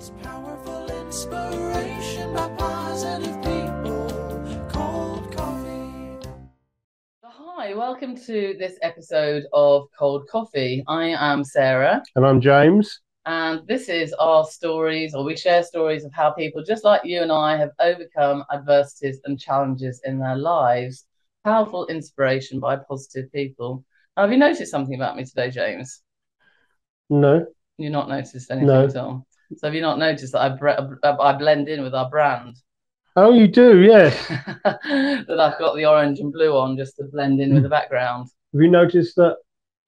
It's powerful inspiration by positive people Cold Coffee. Hi, welcome to this episode of Cold Coffee. I am Sarah, And I'm James. and this is our stories, or we share stories of how people just like you and I have overcome adversities and challenges in their lives. Powerful inspiration by positive people. Have you noticed something about me today, James? No, You've not noticed anything No. at all. So have you not noticed that I bre- uh, I blend in with our brand? oh, you do, yes. that I've got the orange and blue on just to blend in with the background. Have you noticed that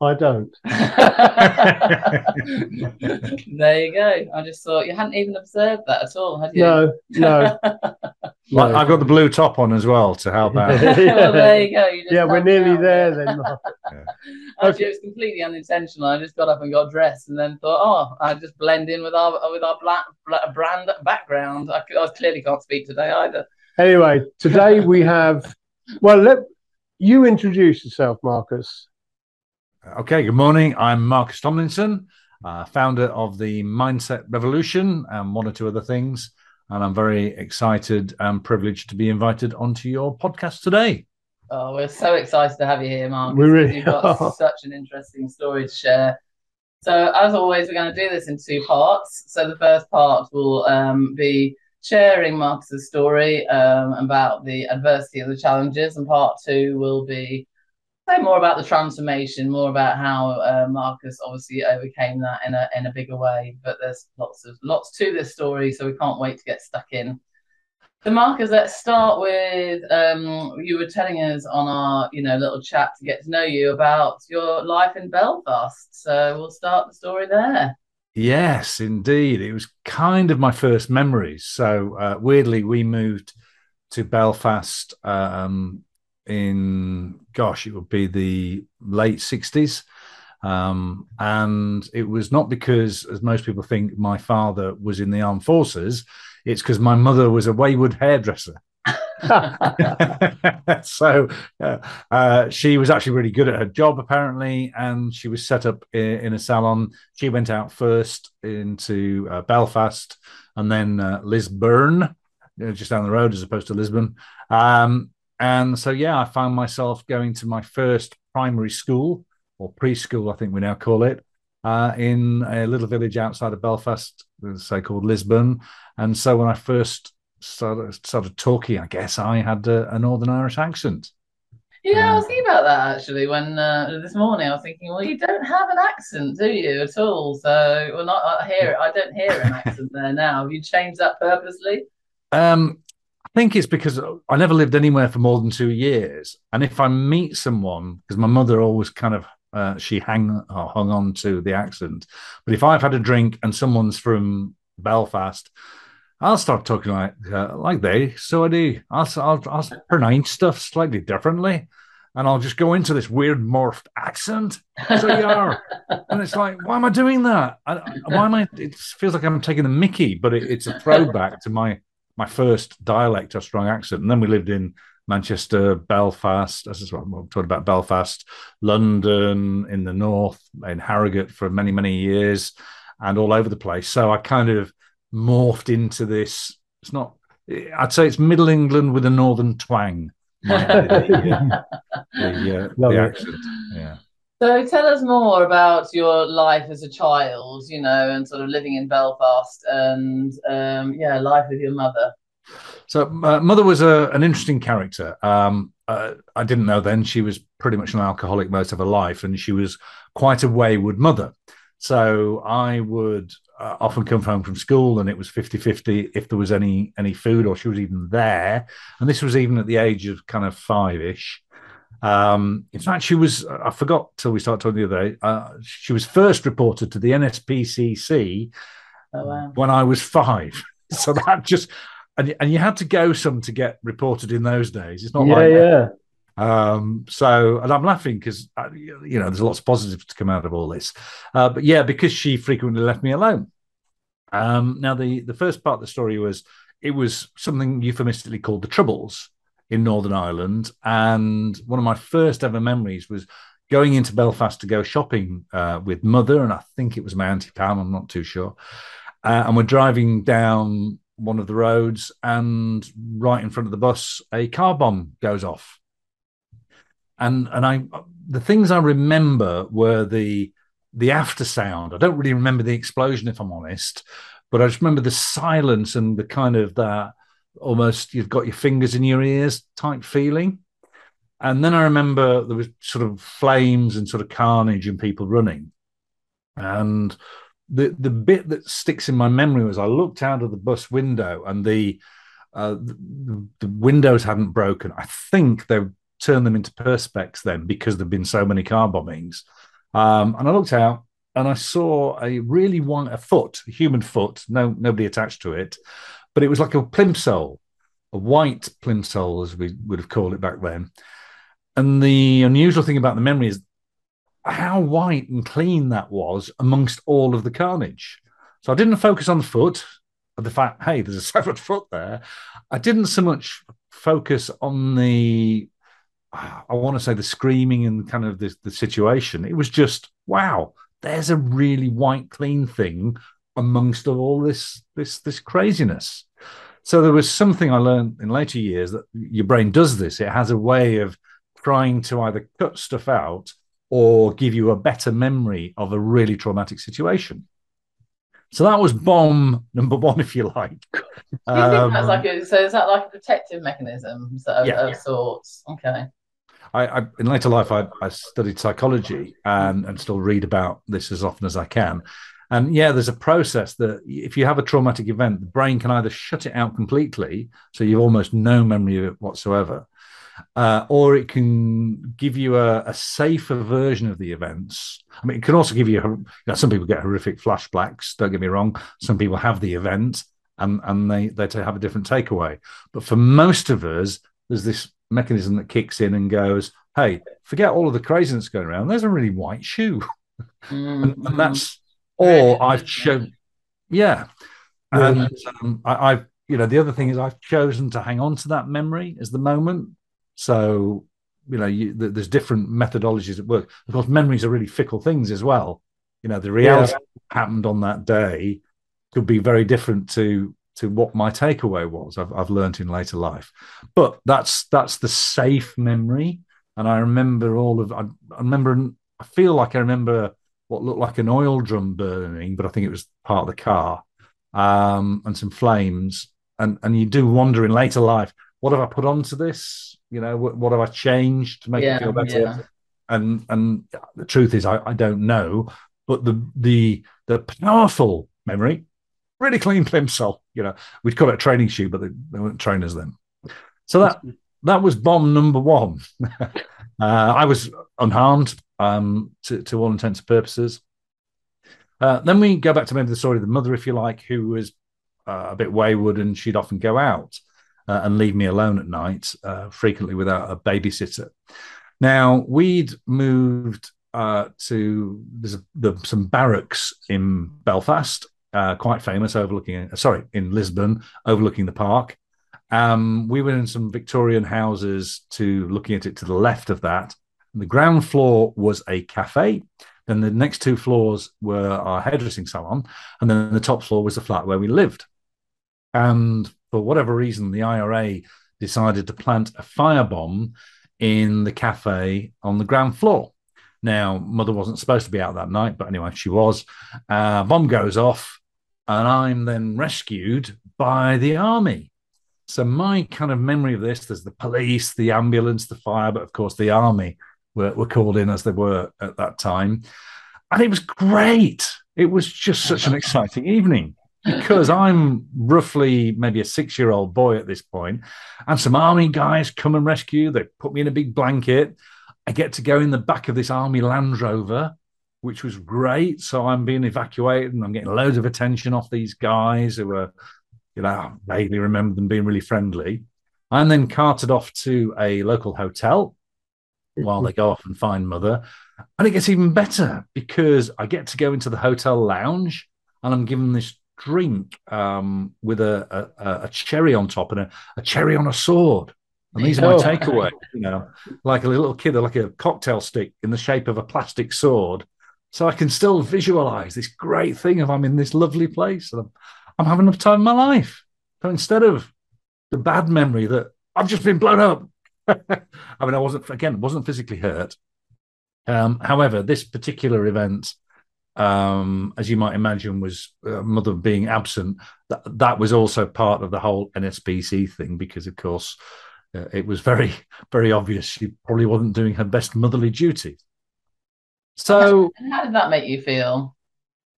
I don't? there you go. I just thought you hadn't even observed that at all, had you? No, no, no. I've got the blue top on as well to help out. well, there you go. You yeah, we're nearly out there then. Mark. Actually, it was completely unintentional. I just got up and got dressed, and then thought, oh, I just blend in with our with our black, black brand background. I clearly can't speak today either. Anyway, today we have. Well, let you introduce yourself, Marcus. Okay, good morning. I'm Marcus Tomlinson, uh, founder of the Mindset Revolution and one or two other things. And I'm very excited and privileged to be invited onto your podcast today. Oh, we're so excited to have you here, Mark. We really You've got are. such an interesting story to share. So, as always, we're going to do this in two parts. So, the first part will um, be sharing Marcus's story um, about the adversity and the challenges, and part two will be more about the transformation, more about how uh, Marcus obviously overcame that in a in a bigger way. But there's lots of lots to this story, so we can't wait to get stuck in. So Marcus, let's start with um, you were telling us on our you know little chat to get to know you about your life in Belfast. So we'll start the story there. Yes, indeed. It was kind of my first memories. So, uh, weirdly, we moved to Belfast um, in, gosh, it would be the late 60s. Um, and it was not because, as most people think, my father was in the armed forces. It's because my mother was a wayward hairdresser. so uh, uh, she was actually really good at her job, apparently, and she was set up in, in a salon. She went out first into uh, Belfast and then uh, Lisburn, just down the road as opposed to Lisbon. Um, and so, yeah, I found myself going to my first primary school or preschool, I think we now call it, uh, in a little village outside of Belfast, say called Lisburn. And so when I first started, started talking, I guess I had a, a Northern Irish accent. Yeah, I was thinking about that actually when uh, this morning I was thinking, well, you don't have an accent, do you, at all? So, well, not I hear it. I don't hear an accent there now. Have you changed that purposely? Um, think it's because I never lived anywhere for more than two years, and if I meet someone, because my mother always kind of uh, she hang or hung on to the accent, but if I've had a drink and someone's from Belfast, I'll start talking like uh, like they. So I do. I'll, I'll I'll pronounce stuff slightly differently, and I'll just go into this weird morphed accent. So you are, and it's like, why am I doing that? I, why am I? It feels like I'm taking the Mickey, but it, it's a throwback to my my first dialect or strong accent. And then we lived in Manchester, Belfast. This is what I'm talking about Belfast, London, in the north, in Harrogate for many, many years, and all over the place. So I kind of morphed into this. It's not, I'd say it's Middle England with a northern twang. the, uh, the, uh, the accent. Yeah. So tell us more about your life as a child, you know, and sort of living in Belfast and um, yeah, life with your mother. So, uh, mother was a, an interesting character. Um, uh, I didn't know then she was pretty much an alcoholic most of her life, and she was quite a wayward mother. So, I would uh, often come home from school, and it was 50 50 if there was any any food or she was even there. And this was even at the age of kind of five ish. Um, in fact, she was, I forgot till we started talking the other day, uh, she was first reported to the NSPCC Oh wow. when I was five. So that just and and you had to go some to get reported in those days. It's not yeah, like yeah. um. So and I'm laughing because you know there's lots of positives to come out of all this. Uh, but yeah, because she frequently left me alone. Um. Now the the first part of the story was it was something euphemistically called the Troubles in Northern Ireland, and one of my first ever memories was going into Belfast to go shopping uh, with mother, and I think it was my auntie Pam. I'm not too sure. uh, and we're driving down one of the roads, and right in front of the bus, a car bomb goes off. And and I the things I remember were the the after sound. I don't really remember the explosion, if I'm honest, but I just remember the silence and the kind of that almost you've got your fingers in your ears type feeling. And then I remember there was sort of flames and sort of carnage and people running. And the the bit that sticks in my memory was I looked out of the bus window and the uh, the, the windows hadn't broken. I think they've turned them into perspex then because there've been so many car bombings. Um, and I looked out and I saw a really one a foot, a human foot, no nobody attached to it, but it was like a plimsoll, a white plimsoll as we would have called it back then. And the unusual thing about the memory is how white and clean that was amongst all of the carnage. So I didn't focus on the foot, the fact, hey, there's a severed foot there. I didn't so much focus on the, I want to say the screaming and kind of the, the situation. It was just, wow, there's a really white, clean thing amongst all this this this craziness. So there was something I learned in later years that your brain does this. It has a way of trying to either cut stuff out or give you a better memory of a really traumatic situation. So that was bomb number one, if you like. Do you that's Um, like a, so is that like a protective mechanism so- of, Yeah. of sorts? Okay. I, I in later life I, I studied psychology and, and still read about this as often as I can. And yeah, there's a process that if you have a traumatic event, the brain can either shut it out completely, so you've almost no memory of it whatsoever, uh, or it can give you a, a safer version of the events. I mean, it can also give you, you know, some people get horrific flashbacks. Don't get me wrong. Some people have the event and and they they have a different takeaway. But for most of us, there's this mechanism that kicks in and goes, "Hey, forget all of the craziness going around. There's a really white shoe." Mm, and, and that's All I've shown. Yeah, Yeah. and um, I, I've you know the other thing is I've chosen to hang on to that memory as the moment. So you know you, th- there's different methodologies at work. Of course, memories are really fickle things as well. You know the reality that happened on that day could be very different to to what my takeaway was. I've I've learned in later life, but that's that's the safe memory. And I remember all of I, I remember I feel like I remember what looked like an oil drum burning, but I think it was part of the car, um, and some flames. And and you do wonder in later life, what have I put onto this? You know, what, what have I changed to make Yeah, it feel better? yeah. And and the truth is, I, I don't know. But the the the powerful memory, really clean plimsoll. You know, we'd call it a training shoe, but they, they weren't trainers then. So that that was bomb number one. uh, I was unharmed um, to, to all intents and purposes. Uh, then we go back to maybe the story of the mother, if you like, who was uh, a bit wayward and she'd often go out uh, and leave me alone at night, uh, frequently without a babysitter. Now, we'd moved uh, to there's a, some barracks in Belfast, quite famous, overlooking, sorry, in Lisburn, overlooking the park. Um, we were in some Victorian houses to looking at it to the left of that. The ground floor was a cafe. Then the next two floors were our hairdressing salon. And then the top floor was the flat where we lived. And for whatever reason, the IRA decided to plant a firebomb in the cafe on the ground floor. Now, mother wasn't supposed to be out that night, but anyway, she was. Uh, bomb goes off, and I'm then rescued by the army. So my kind of memory of this, there's the police, the ambulance, the fire, but of course the army were, were called in as they were at that time. And it was great. It was just such an exciting evening because I'm roughly maybe a six year old boy at this point, and some army guys come and rescue. They put me in a big blanket. I get to go in the back of this army Land Rover, which was great. So I'm being evacuated and I'm getting loads of attention off these guys who were, you know, I vaguely remember them being really friendly. I'm then carted off to a local hotel while they go off and find mother. And it gets even better because I get to go into the hotel lounge and I'm given this drink um, with a, a, a cherry on top and a, a cherry on a sword. And these are my Oh. takeaway, you know, like a little kid, like a cocktail stick in the shape of a plastic sword. So I can still visualize this great thing of I'm in this lovely place and I'm, I'm having a time of my life. So instead of the bad memory that I've just been blown up. I mean, I wasn't again wasn't physically hurt. Um, however, this particular event, um, as you might imagine, was uh, mother being absent. That that was also part of the whole NSPC thing because, of course, uh, it was very very obvious she probably wasn't doing her best motherly duty. So, how did that make you feel?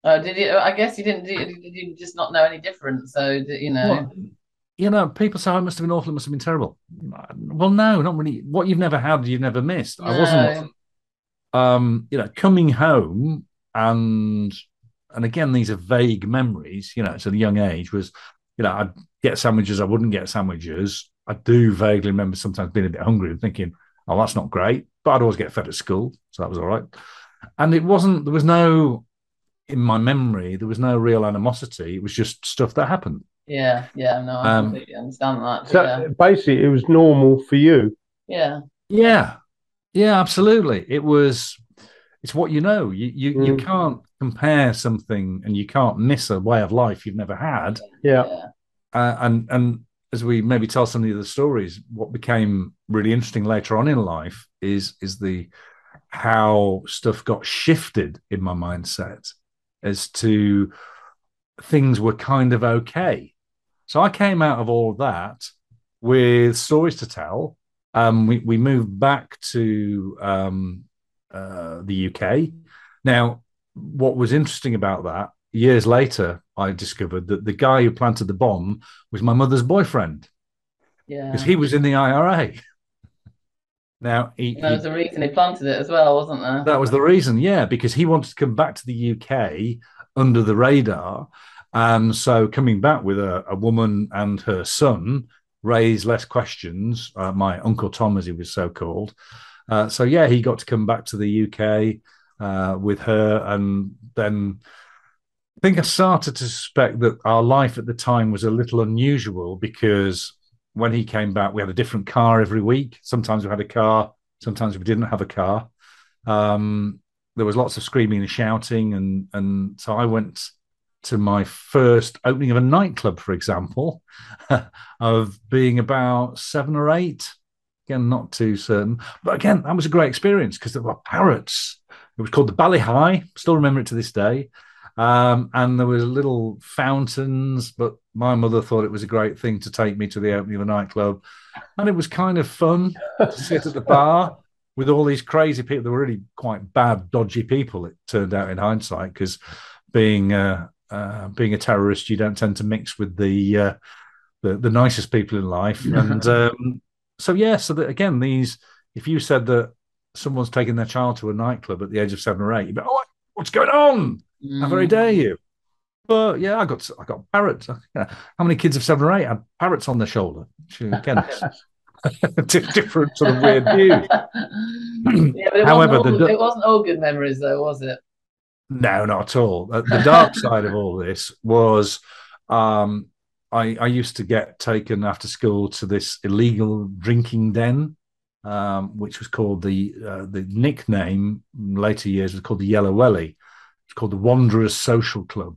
Uh, did you? I guess you didn't. Did you just not know any different? So you know. well, you know, people say, "Oh, it must have been awful. It must have been terrible." Well, no, not really. What you've never had, you've never missed. I wasn't. um, you know, coming home and and again, these are vague memories. You know, it's at a young age. Was you know, I'd get sandwiches, I wouldn't get sandwiches. I do vaguely remember sometimes being a bit hungry and thinking, "Oh, that's not great," but I'd always get fed at school, so that was all right. And it wasn't. There was no in my memory. There was no real animosity. It was just stuff that happened. Yeah, yeah, no, I Um, completely understand that. So yeah, basically, it was normal for you. yeah, Yeah, yeah, absolutely. It was. It's what you know. You you you Mm. can't compare something, and you can't miss a way of life you've never had. Yeah. yeah, Uh, and and as we maybe tell some of the other stories, what became really interesting later on in life is is the how stuff got shifted in my mindset as to things were kind of okay. So I came out of all of that with stories to tell. Um, we we moved back to um, uh, the UK. Now, what was interesting about that years later, I discovered that the guy who planted the bomb was my mother's boyfriend yeah. because he was in the IRA. now, he, there was he- a reason he planted it as well, wasn't there? that was the reason, yeah, because he wanted to come back to the UK under the radar. And so coming back with a, a woman and her son raised less questions. Uh, my Uncle Tom, as he was so called. Uh, so, yeah, he got to come back to the UK uh, with her. And then I think I started to suspect that our life at the time was a little unusual because when he came back, we had a different car every week. Sometimes we had a car, sometimes we didn't have a car. Um, there was lots of screaming and shouting, and and so I went to my first opening of a nightclub, for example, of being about seven or eight. Again, not too certain, but again, that was a great experience because there were parrots. It was called the Bali Hai. Still remember it to this day. Um, and there was little fountains, but my mother thought it was a great thing to take me to the opening of a nightclub, and it was kind of fun to sit at the bar with all these crazy people. They were really quite bad, dodgy people. It turned out in hindsight, because being uh, uh, being a terrorist, you don't tend to mix with the uh, the, the nicest people in life. And um, so, yeah. So that again, these if you said that someone's taking their child to a nightclub at the age of seven or eight, you'd be, oh, what's going on? How very Mm. dare you? But yeah, I got I got parrots. How many kids of seven or eight had parrots on their shoulder? Which, Again, different sort of weird views. yeah, but it However, wasn't, the- all, it wasn't all good memories, though, was it? No, not at all. Uh, The dark side of all this was um, I, I used to get taken after school to this illegal drinking den, um, which was called the uh, the nickname in later years was called the Yellow Welly. It's called the Wanderers Social Club.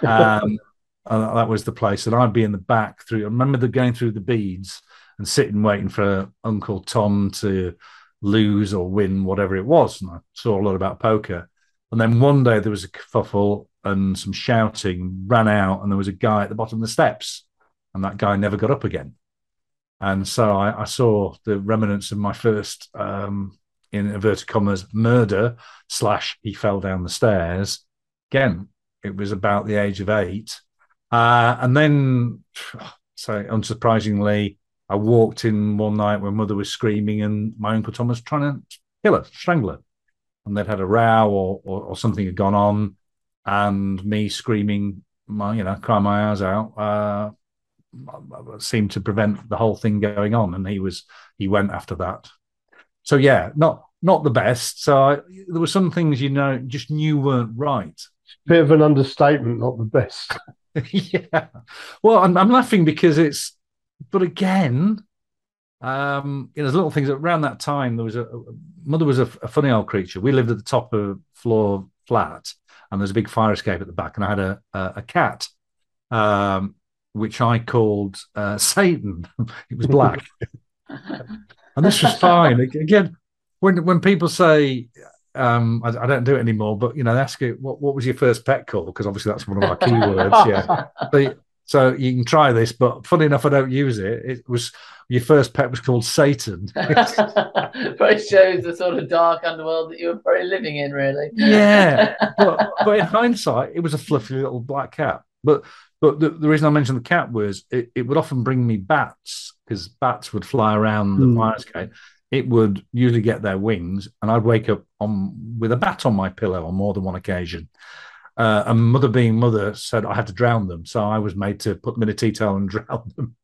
Um, and that was the place, and I'd be in the back through. I remember the going through the beads and sitting waiting for Uncle Tom to lose or win whatever it was. And I saw a lot about poker. And then one day there was a kerfuffle and some shouting ran out, and there was a guy at the bottom of the steps, and that guy never got up again. And so I, I saw the remnants of my first, um, in inverted commas, murder slash he fell down the stairs. Again, it was about the age of eight. Uh, and then, so unsurprisingly, I walked in one night when mother was screaming and my uncle Tom was trying to kill her, strangle her and they'd had a row or, or, or something had gone on, and me screaming my, you know, crying my eyes out, uh, seemed to prevent the whole thing going on. And he was, he went after that. So yeah, not not the best. So I, there were some things you know just knew weren't right. Bit of an understatement, not the best. yeah. Well, I'm, I'm laughing because it's, but again, um, you know, there's little things around that time. There was a, a mother was a, a funny old creature. We lived at the top of floor flat, and there's a big fire escape at the back, and I had a a, a cat, um, which I called uh, Satan. it was black, and this was fine. Again, when when people say um, I, I, don't do it anymore, but you know, they ask you what what was your first pet call because obviously that's one of our keywords. yeah, but, so you can try this, but funny enough, I don't use it. It was your first pet was called Satan. but it shows the sort of dark underworld that you were probably living in, really. Yeah, but, but in hindsight, it was a fluffy little black cat. But but the, the reason I mentioned the cat was it, it would often bring me bats because bats would fly around the mm. fire escape. It would usually get their wings, and I'd wake up on with a bat on my pillow on more than one occasion. Uh, and mother being mother said I had to drown them, so I was made to put them in a tea towel and drown them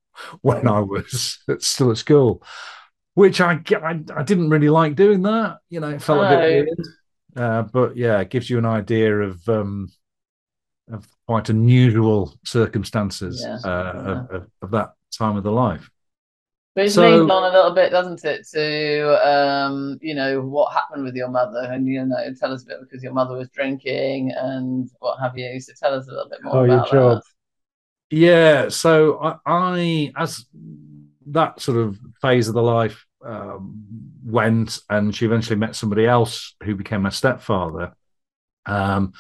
when I was still at school, which I, I, I didn't really like doing that. You know, it felt no. a bit weird. Uh, but yeah, it gives you an idea of um, of quite unusual circumstances yeah. Uh, yeah. Of, of, that time of the life. But it's so, leaned on a little bit, doesn't it, to um, you know what happened with your mother, and you know tell us a bit because your mother was drinking and what have you. So tell us a little bit more oh, about your job. That. Yeah, so I, I, as that sort of phase of the life um, went, and she eventually met somebody else who became my stepfather. Um,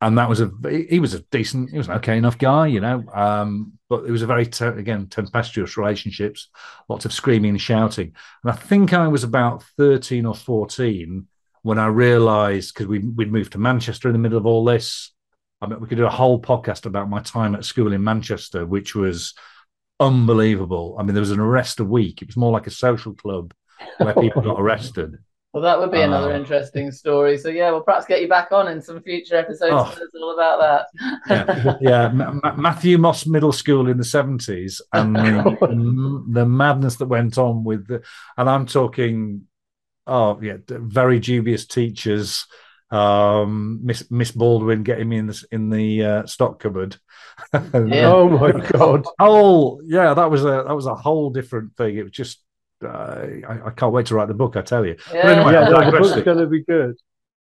and that was a he was a decent he was an okay enough guy you know um, but it was a very again tempestuous relationships lots of screaming and shouting. And i think i was about 13 or 14 when i realized because we, we'd moved to manchester in the middle of all this. I mean we could do a whole podcast about my time at school in manchester which was unbelievable. I mean there was an arrest a week. It was more like a social club where people got arrested well, that would be another uh, interesting story. So yeah, we'll perhaps get you back on in some future episodes. Oh, it's all about that. yeah, yeah. Matthew Moss Middle School in the seventies, and the, the, madness that went on with the, and I'm talking, oh yeah, very dubious teachers. Um, Miss Miss Baldwin getting me in the in the uh, stock cupboard. yeah. Oh my god! Oh yeah, that was a that was a whole different thing. It was just uh, I, I, can't wait to write the book. I tell you. Yeah, but anyway, yeah the book's going to be good.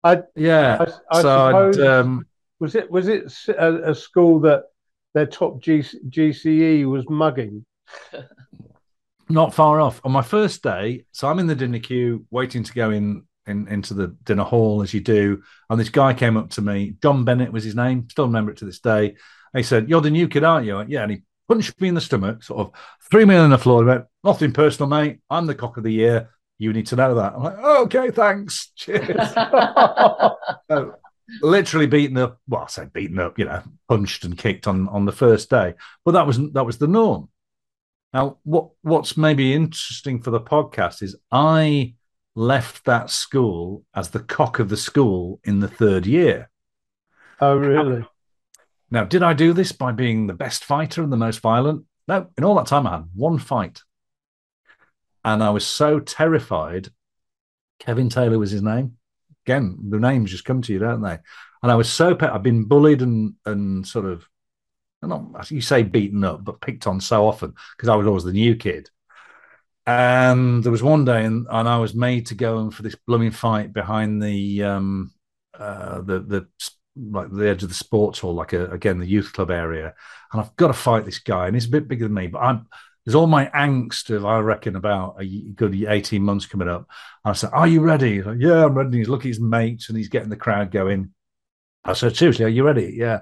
I, yeah. I, I so suppose, um, was it was it a, a, school that their top G, GCE was mugging? Not far off. On my first day, so I'm in the dinner queue, waiting to go in, in into the dinner hall as you do, and this guy came up to me. John Bennett was his name. Still remember it to this day. He said, "You're the new kid, aren't you?" Went, yeah, and he punched me in the stomach, sort of threw me on the floor. He went, Nothing personal, mate. I'm the cock of the year. You need to know that. I'm like, oh, okay, thanks. Cheers. so, literally beaten up. Well, I say beaten up, you know, punched and kicked on on the first day. But that was that was the norm. Now, what what's maybe interesting for the podcast is I left that school as the cock of the school in the third year. Oh, really? Now, did I do this by being the best fighter and the most violent? No, in all that time, I had one fight. And I was so terrified. Kevin Taylor was his name. Again, the names just come to you, don't they? And I was so pe- I've been bullied and and sort of not you say beaten up, but picked on so often because I was always the new kid. And there was one day, and, and I was made to go in for this blooming fight behind the um uh the the like the edge of the sports hall, like a, again the youth club area, and I've got to fight this guy, and he's a bit bigger than me, but I'm there's all my angst of I reckon about a good 18 months coming up. And I said, Are you ready? Like, yeah, I'm ready. He's looking at his mates and he's getting the crowd going. I said, Seriously, are you ready? Yeah.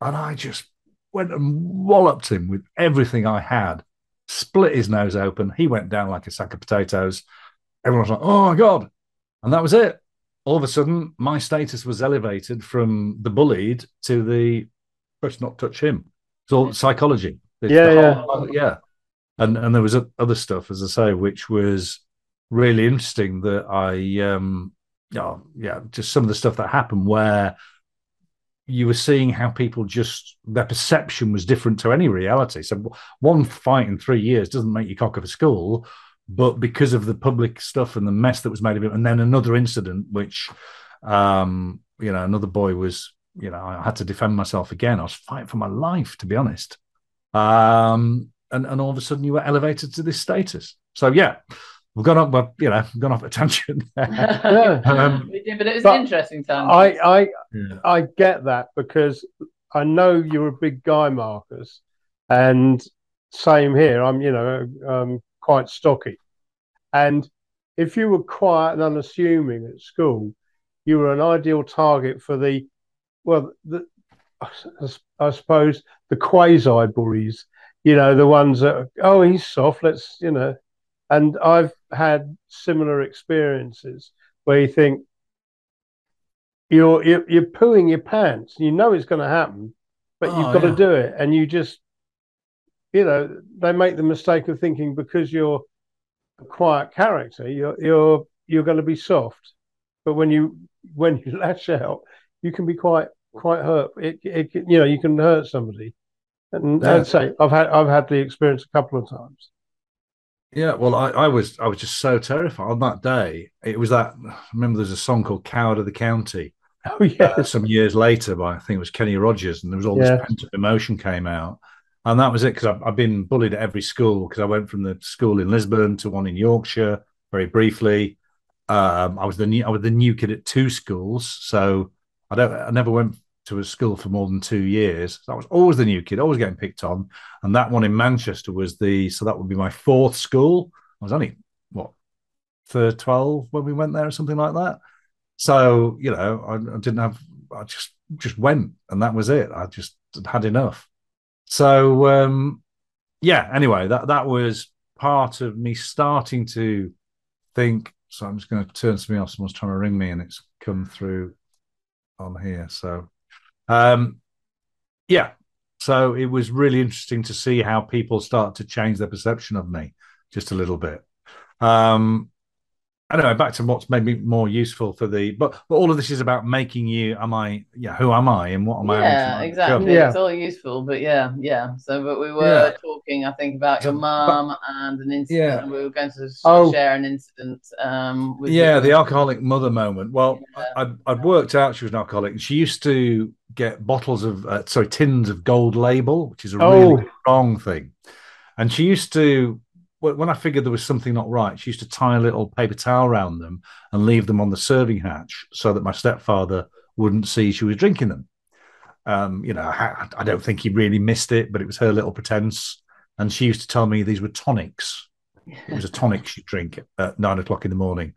And I just went and walloped him with everything I had, split his nose open. He went down like a sack of potatoes. Everyone was like, Oh my God. And that was it all of a sudden my status was elevated from the bullied to the first not touch him. It's all psychology. It's yeah, whole, yeah, yeah. And and there was other stuff, as I say, which was really interesting. That I, um, oh, yeah, just some of the stuff that happened where you were seeing how people just their perception was different to any reality. So one fight in three years doesn't make you cock of a school, but because of the public stuff and the mess that was made of it, and then another incident, which, um, you know, another boy was, you know, I had to defend myself again. I was fighting for my life, to be honest. Um, and and all of a sudden, you were elevated to this status. So yeah, we've gone up, well, you know, gone off a tangent. Yeah. Um, but it was but an interesting time. I, I Yeah. I get that because I know you're a big guy, Marcus, and same here. I'm, you know, um, quite stocky, and if you were quiet and unassuming at school, you were an ideal target for the, well, the, I suppose the quasi bullies. You know, the ones that, oh, he's soft. Let's, you know, and I've had similar experiences where you think, you're you're, you're pooing your pants. You know it's going to happen, but Oh, you've got yeah. to do it, and you just, you know, they make the mistake of thinking because you're a quiet character, you're you're you're going to be soft, but when you when you lash out, you can be quite quite hurt. It it you know you can hurt somebody, and Yeah. I'd say I've had I've had the experience a couple of times. Yeah, well, I, I was I was just so terrified on that day. It was that I remember there's a song called "Coward of the County" Oh uh, some years later by I think it was Kenny Rogers, and there was all Yeah. this pent up emotion came out, and that was it because I've, I've been bullied at every school because I went from the school in Lisburn to one in Yorkshire very briefly. Um, I was the new I was the new kid at two schools, so I don't I never went to a school for more than two years. So I was always the new kid, always getting picked on, and that one in Manchester was the so that would be my fourth school. I was only what third twelve when we went there or something like that. So you know, I, I didn't have. I just just went, and that was it. I just had enough. So um, yeah. Anyway, that that was part of me starting to think. So I'm just going to turn something off. Someone's trying to ring me, and it's come through on here. So um, yeah. So it was really interesting to see how people start to change their perception of me just a little bit. Um, anyway, back to what's maybe more useful for the, but, but all of this is about making you. Am I? Yeah, who am I, and what am I? yeah, exactly. Yeah. It's all useful, but yeah, yeah. So, but we were Yeah. talking, I think, about your But- mum and an incident, Yeah. and we were going to Oh. share an incident. Um, with Yeah, you. the alcoholic mother moment. Well, Yeah. I, I'd, I'd worked out she was an alcoholic, and she used to get bottles of, uh, sorry, tins of Gold Label, which is a Oh. really strong thing. And she used to, wh- when I figured there was something not right, she used to tie a little paper towel around them and leave them on the serving hatch so that my stepfather wouldn't see she was drinking them. Um, you know, I, I don't think he really missed it, but it was her little pretense. And she used to tell me these were tonics. It was a tonic she'd drink at nine o'clock in the morning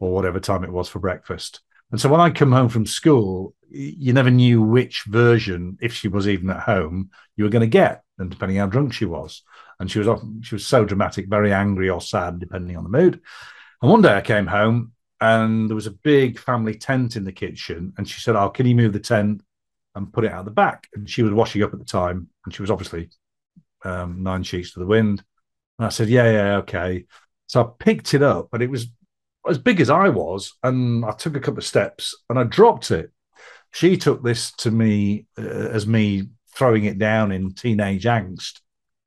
or whatever time it was for breakfast. And so when I come home from school, you never knew which version, if she was even at home, you were going to get, and depending how drunk she was. And she was often she was so dramatic, very angry or sad, depending on the mood. And one day I came home and there was a big family tent in the kitchen, and she said, "Oh, can you move the tent and put it out the back?" And she was washing up at the time, and she was obviously um, nine sheets to the wind. And I said, "Yeah, yeah, okay." So I picked it up, but it was as big as I was, and I took a couple of steps and I dropped it. She took this to me uh, as me throwing it down in teenage angst,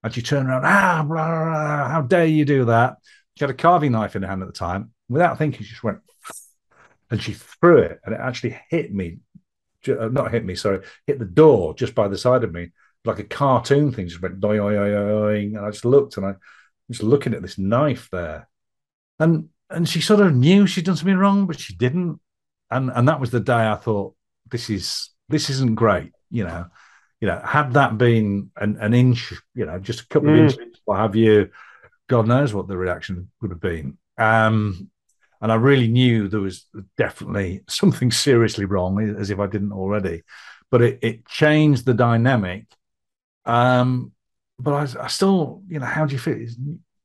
and she turned around, ah, blah, blah, blah, how dare you do that? She had a carving knife in her hand at the time. Without thinking, she just went, and she threw it, and it actually hit me, uh, not hit me, sorry, hit the door just by the side of me, like a cartoon thing. Just went doing, and I just looked, and I was looking at this knife there, and and she sort of knew she'd done something wrong, but she didn't. And and that was the day I thought this is this isn't great. You know, you know, had that been an, an inch, you know, just a couple Mm. of inches, what have you, God knows what the reaction would have been. Um, and I really knew there was definitely something seriously wrong, as if I didn't already. But it, it changed the dynamic. Um, but I, I still, you know, how do you feel?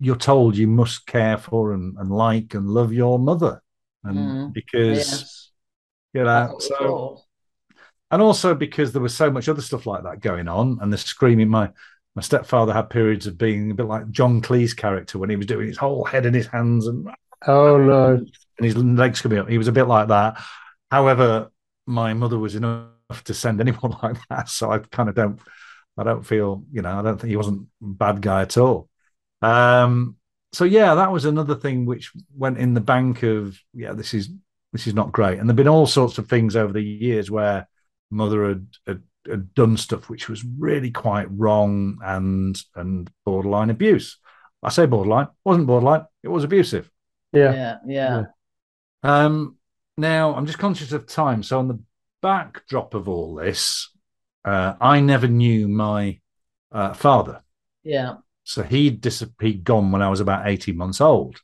You're told you must care for and, and like and love your mother, and Mm, because Yes, you know, so. And also because there was so much other stuff like that going on, and the screaming. My my stepfather had periods of being a bit like John Cleese character when he was doing his whole head in his hands and Oh no, and his legs coming up. He was a bit like that. However, my mother was enough to send anyone like that, so I kind of don't. I don't feel, you know, I don't think he wasn't a bad guy at all. Um, so yeah, that was another thing which went in the bank of, yeah, this is this is not great. And there've been all sorts of things over the years where mother had, had, had done stuff which was really quite wrong and and borderline abuse. I say borderline, wasn't borderline, it was abusive. Yeah. Yeah. Yeah. Um, now I'm just conscious of time. So on the backdrop of all this, uh, I never knew my uh, father. Yeah. So he'd, dis- he'd gone when I was about 18 months old.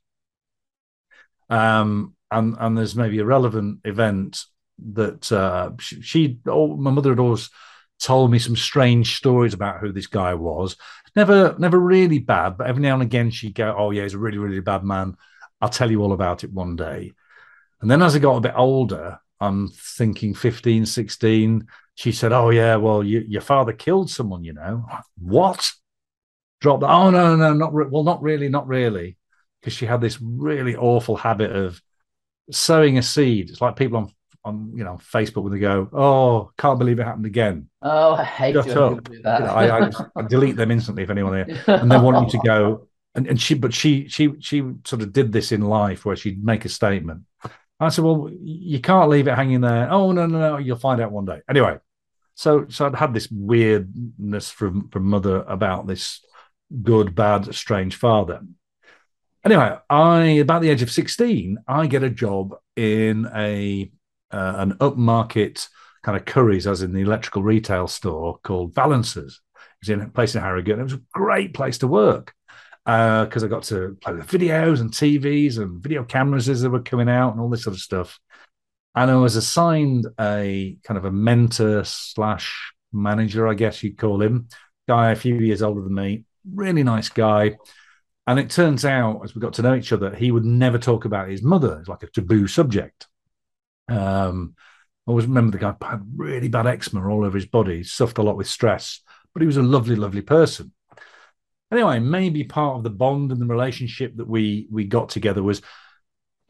Um, and, and there's maybe a relevant event that uh, she, she oh, my mother had always told me some strange stories about who this guy was. Never, never really bad, but every now and again she'd go, "Oh yeah, he's a really, really bad man. I'll tell you all about it one day." And then as I got a bit older, I'm thinking 15, 16, she said, "Oh yeah, well you, your father killed someone, you know." What? Drop that. Oh no, no, not re- well, not really, not really, because she had this really awful habit of sowing a seed. It's like people on on you know Facebook when they go, "Oh, can't believe it happened again." Oh, I hate Shut it up. You know, I, I, I delete them instantly if anyone here, and they want you to go. And, and she, but she, she, she sort of did this in life where she'd make a statement. I said, "Well, you can't leave it hanging there." Oh no, no, no! You'll find out one day. Anyway, so so I'd had this weirdness from from mother about this good, bad, strange father. Anyway, I about the age of sixteen, I get a job in a uh, an upmarket kind of Currys, as in the electrical retail store called Balances. It was in a place in Harrogate. It was a great place to work because I got to play with videos and TVs and video cameras as they were coming out and all this sort of stuff. And I was assigned a kind of a mentor slash manager, I guess you'd call him, guy a few years older than me, really nice guy. And it turns out, as we got to know each other, he would never talk about his mother. It's like a taboo subject. Um, I always remember the guy had really bad eczema all over his body, he suffered a lot with stress, but he was a lovely, lovely person. Anyway, maybe part of the bond and the relationship that we we got together was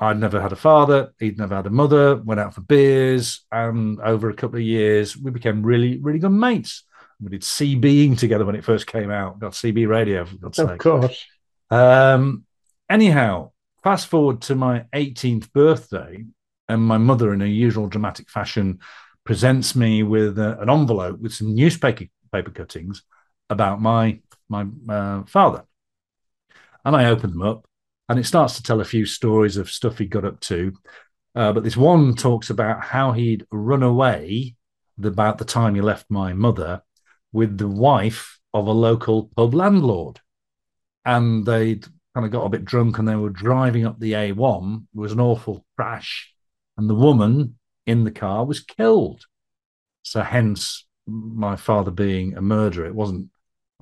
I'd never had a father, he'd never had a mother, went out for beers, and over a couple of years, we became really, really good mates. We did CBing together when it first came out, got CB radio, for God's Of course. Um, anyhow, fast forward to my 18th birthday, and my mother, in her usual dramatic fashion, presents me with a- an envelope with some newspaper paper cuttings about my my uh, father. And I open them up, and it starts to tell a few stories of stuff he got up to. Uh, but this one talks about how he'd run away about the time he left my mother with the wife of a local pub landlord and they'd kind of got a bit drunk and they were driving up the A1. It was an awful crash, and the woman in the car was killed. So, hence my father being a murderer. It wasn't,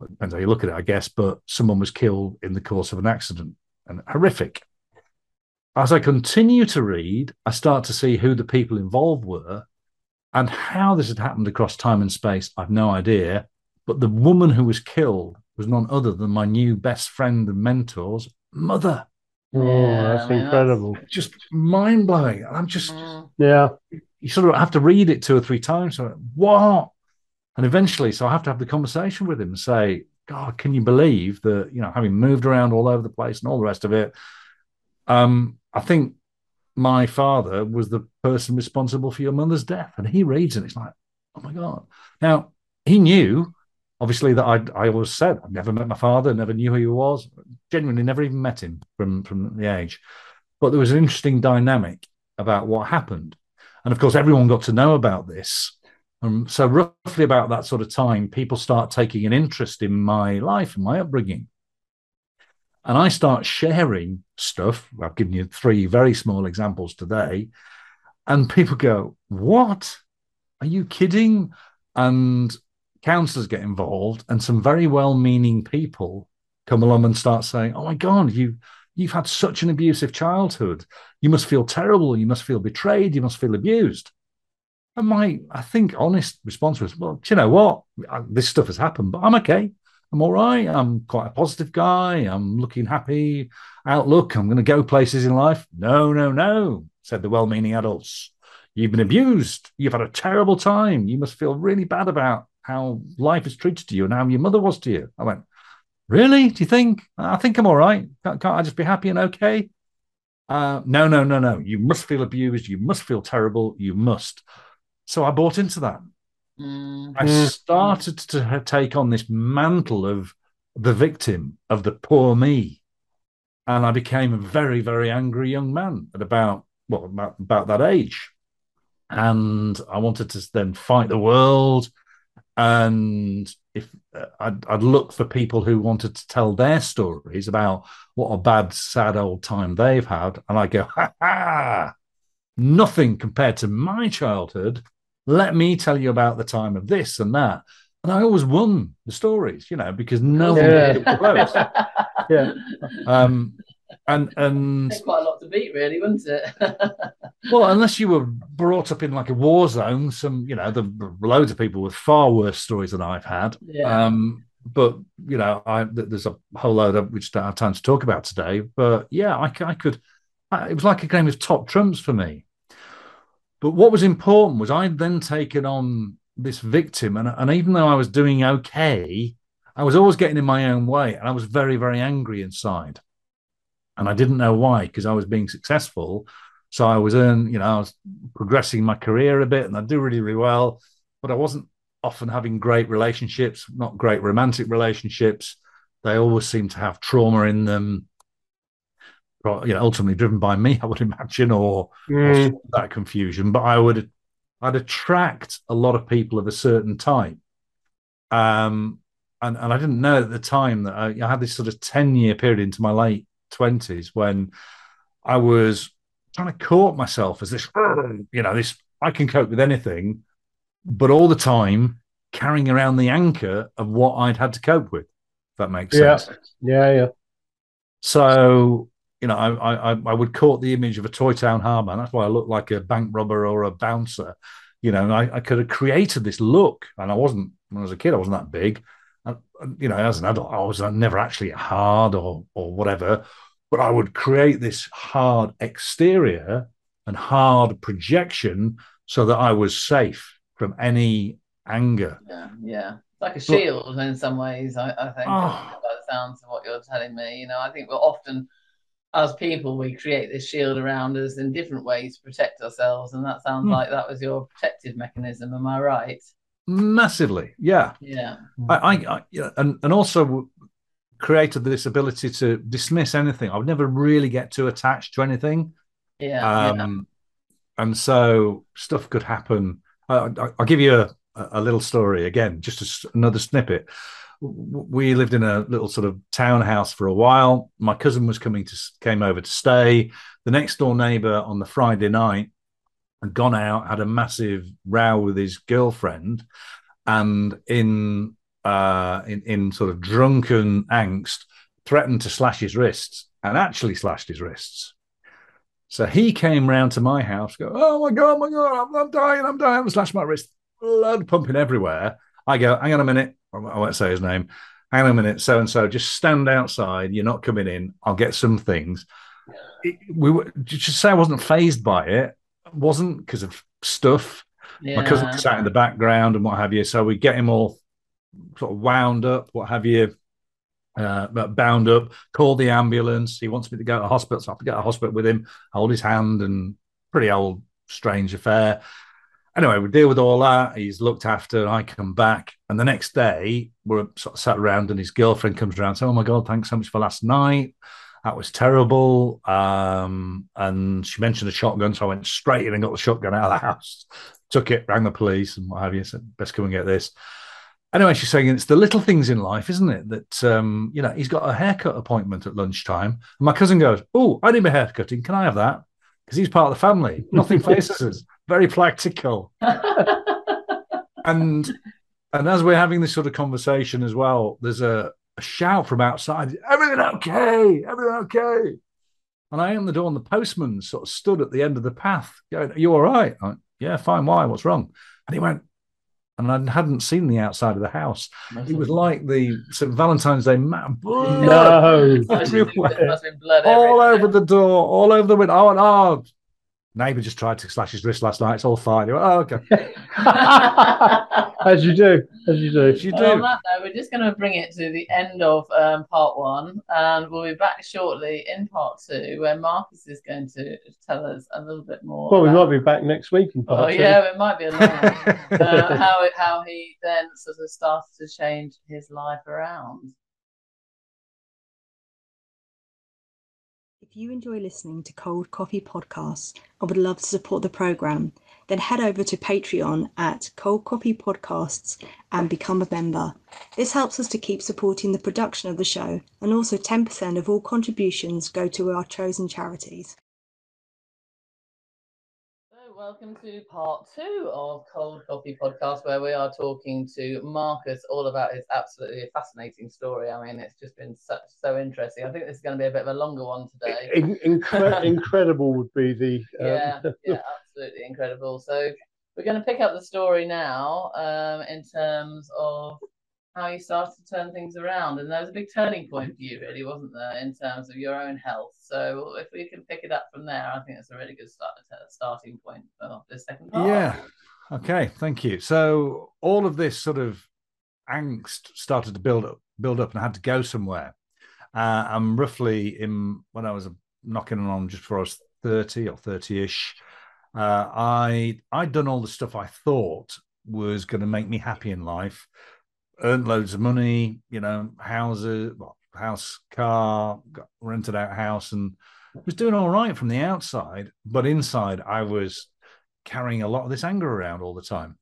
it depends how you look at it, I guess, but someone was killed in the course of an accident and horrific. As I continue to read, I start to see who the people involved were and how this had happened across time and space. I've no idea. But the woman who was killed was none other than my new best friend and mentor's mother. Oh, Yeah, that's I mean, incredible. Just mind blowing. I'm just, Mm. Yeah. you sort of have to read it two or three times. So, what? And eventually, so I have to have the conversation with him and say, God, can you believe that, you know, having moved around all over the place and all the rest of it, um, I think my father was the person responsible for your mother's death. And he reads and It's like, oh my God. Now, he knew, obviously, that I'd, I always said, I've never met my father, never knew who he was, genuinely never even met him from, from the age. But there was an interesting dynamic about what happened. And of course, everyone got to know about this. Um, so, roughly about that sort of time, people start taking an interest in my life and my upbringing. And I start sharing stuff. I've given you three very small examples today. And people go, What? Are you kidding? And counselors get involved, and some very well meaning people come along and start saying, Oh my God, you, you've had such an abusive childhood. You must feel terrible. You must feel betrayed. You must feel abused. And my, I think, honest response was, Well, you know what? This stuff has happened, but I'm okay. I'm all right. I'm quite a positive guy. I'm looking happy outlook. I'm going to go places in life. No, no, no, said the well meaning adults. You've been abused. You've had a terrible time. You must feel really bad about how life has treated you and how your mother was to you. I went, Really? Do you think? I think I'm all right. Can't, can't I just be happy and okay? Uh, no, no, no, no. You must feel abused. You must feel terrible. You must. So I bought into that. Mm. I started to take on this mantle of the victim, of the poor me. and I became a very, very angry young man at about well about, about that age, and I wanted to then fight the world, and if uh, I'd, I'd look for people who wanted to tell their stories about what a bad, sad old time they've had, and I go, ha ha, nothing compared to my childhood. Let me tell you about the time of this and that. And I always won the stories, you know, because no one Yeah. could get close. Yeah. Um, and and quite a lot to beat, really, wouldn't it? well, unless you were brought up in like a war zone, some you know, the loads of people with far worse stories than I've had. yeah. Um, but you know, I there's a whole load of which don't have time to talk about today. But yeah, I, I could. I, could it was like a game of top trumps for me. But what was important was I'd then taken on this victim, and and even though I was doing okay, I was always getting in my own way, and I was very very angry inside, and I didn't know why because I was being successful. So I was in, you know, I was progressing my career a bit, and I do really really well, but I wasn't often having great relationships, not great romantic relationships. They always seem to have trauma in them. You know, ultimately driven by me, I would imagine, or, or Mm. that confusion. But I would, I'd attract a lot of people of a certain type. Um, and and I didn't know at the time that I, I had this sort of ten year period into my late twenties when I was trying to court myself as this, you know, this I can cope with anything, but all the time carrying around the anchor of what I'd had to cope with. If that makes Yeah. sense. Yeah. Yeah. So, you know, I, I I would court the image of a Toy Town Harman. That's why I look like a bank robber or a bouncer. You know, I, I could have created this look, and I wasn't when I was a kid. I wasn't that big. And, and, you know, as an adult, I was never actually hard or or whatever. But I would create this hard exterior and hard projection so that I was safe from any anger. Yeah, yeah. Like a shield in some ways, I, I think, Oh. by the sounds of what you're telling me. You know, I think we're often, as people, we create this shield around us in different ways to protect ourselves. And that sounds Hmm. like that was your protective mechanism. Am I right? Massively, yeah. Yeah. I, I, I yeah, and and also created this ability to dismiss anything. I would never really get too attached to anything, Yeah. yeah. um, and so stuff could happen. I, I, I'll give you a, a little story again, just a another snippet. We lived in a little sort of townhouse for a while. My cousin was coming to came over to stay. The next door neighbor on the Friday night had gone out, had a massive row with his girlfriend, and in uh, in in sort of drunken angst, threatened to slash his wrists, and actually slashed his wrists. So he came round to my house, go, oh my god, my god, I'm, I'm dying, I'm dying, I'm slashed my wrist, blood pumping everywhere. I go, hang on a minute, I won't say his name. Hang on a minute, so and so, just stand outside. You're not coming in. I'll get some things. It- we were just say I wasn't phased by it. Wasn't because of stuff yeah. my cousin sat in the background and what have you. So we get him all sort of wound up, what have you, uh, bound up, called the ambulance. He wants me to go to hospital. So I have to get to hospital with him, hold his hand, and pretty old, strange affair. Anyway, we deal with all that. He's looked after, I come back. And the next day, we're sort of sat around, and his girlfriend comes around and says, Oh my God, thanks so much for last night. That was terrible. Um, and she mentioned a shotgun. So I went straight in and got the shotgun out of the house took it, rang the police and what have you. Said, best come and get this. Anyway, she's saying it's the little things in life, isn't it? That um, you know, he's got a haircut appointment at lunchtime. And my cousin goes, Oh, I need my hair cutting. Can I have that? Because he's part of the family. Nothing faces us. Very practical. And and as we're having this sort of conversation as well, there's a, a shout from outside, everything okay? Everything okay? And I opened the door and the postman sort of stood at the end of the path going, Are you all right? Went, yeah, fine. Why? What's wrong? And he went, and I hadn't seen the outside of the house. It was like the St. Valentine's Day map. No. Must been- everywhere. must have been blood all everywhere. over the door, all over the window. Oh, and oh, neighbour just tried to slash his wrist last night. It's all fine. He went, oh, okay. As you do. As you do. As you Well, on do. that note, we're just going to bring it to the end of um, part one, and we'll be back shortly in part two, where Marcus is going to tell us a little bit more. Well, we might be back next week in part Oh two. yeah, it might be a long uh, how how he then sort of started to change his life around. You enjoy listening to Cold Coffee podcasts and would love to support the program, then head over to Patreon at Cold Coffee Podcasts and become a member. This helps us to keep supporting the production of the show, and also 10% of all contributions go to our chosen charities. Welcome to part two of Cold Coffee Podcast, where we are talking to Marcus all about his absolutely fascinating story. I mean, it's just been such so interesting. I think this is going to be a bit of a longer one today. In, incre- incredible would be the. Um, yeah, yeah, absolutely incredible. So we're going to pick up the story now um, in terms of how you started to turn things around, and there was a big turning point for you, really, wasn't there, in terms of your own health. So if we can pick it up from there, I think it's a really good start, starting point for the second part. Yeah. Okay. Thank you. So all of this sort of angst started to build up, build up, and I had to go somewhere. Uh, I'm roughly in when I was knocking on just before I was thirty or thirty-ish. Uh, I I'd done all the stuff I thought was going to make me happy in life, earned loads of money, you know, houses, house, car, got rented out house, and was doing all right from the outside, but inside I was carrying a lot of this anger around all the time.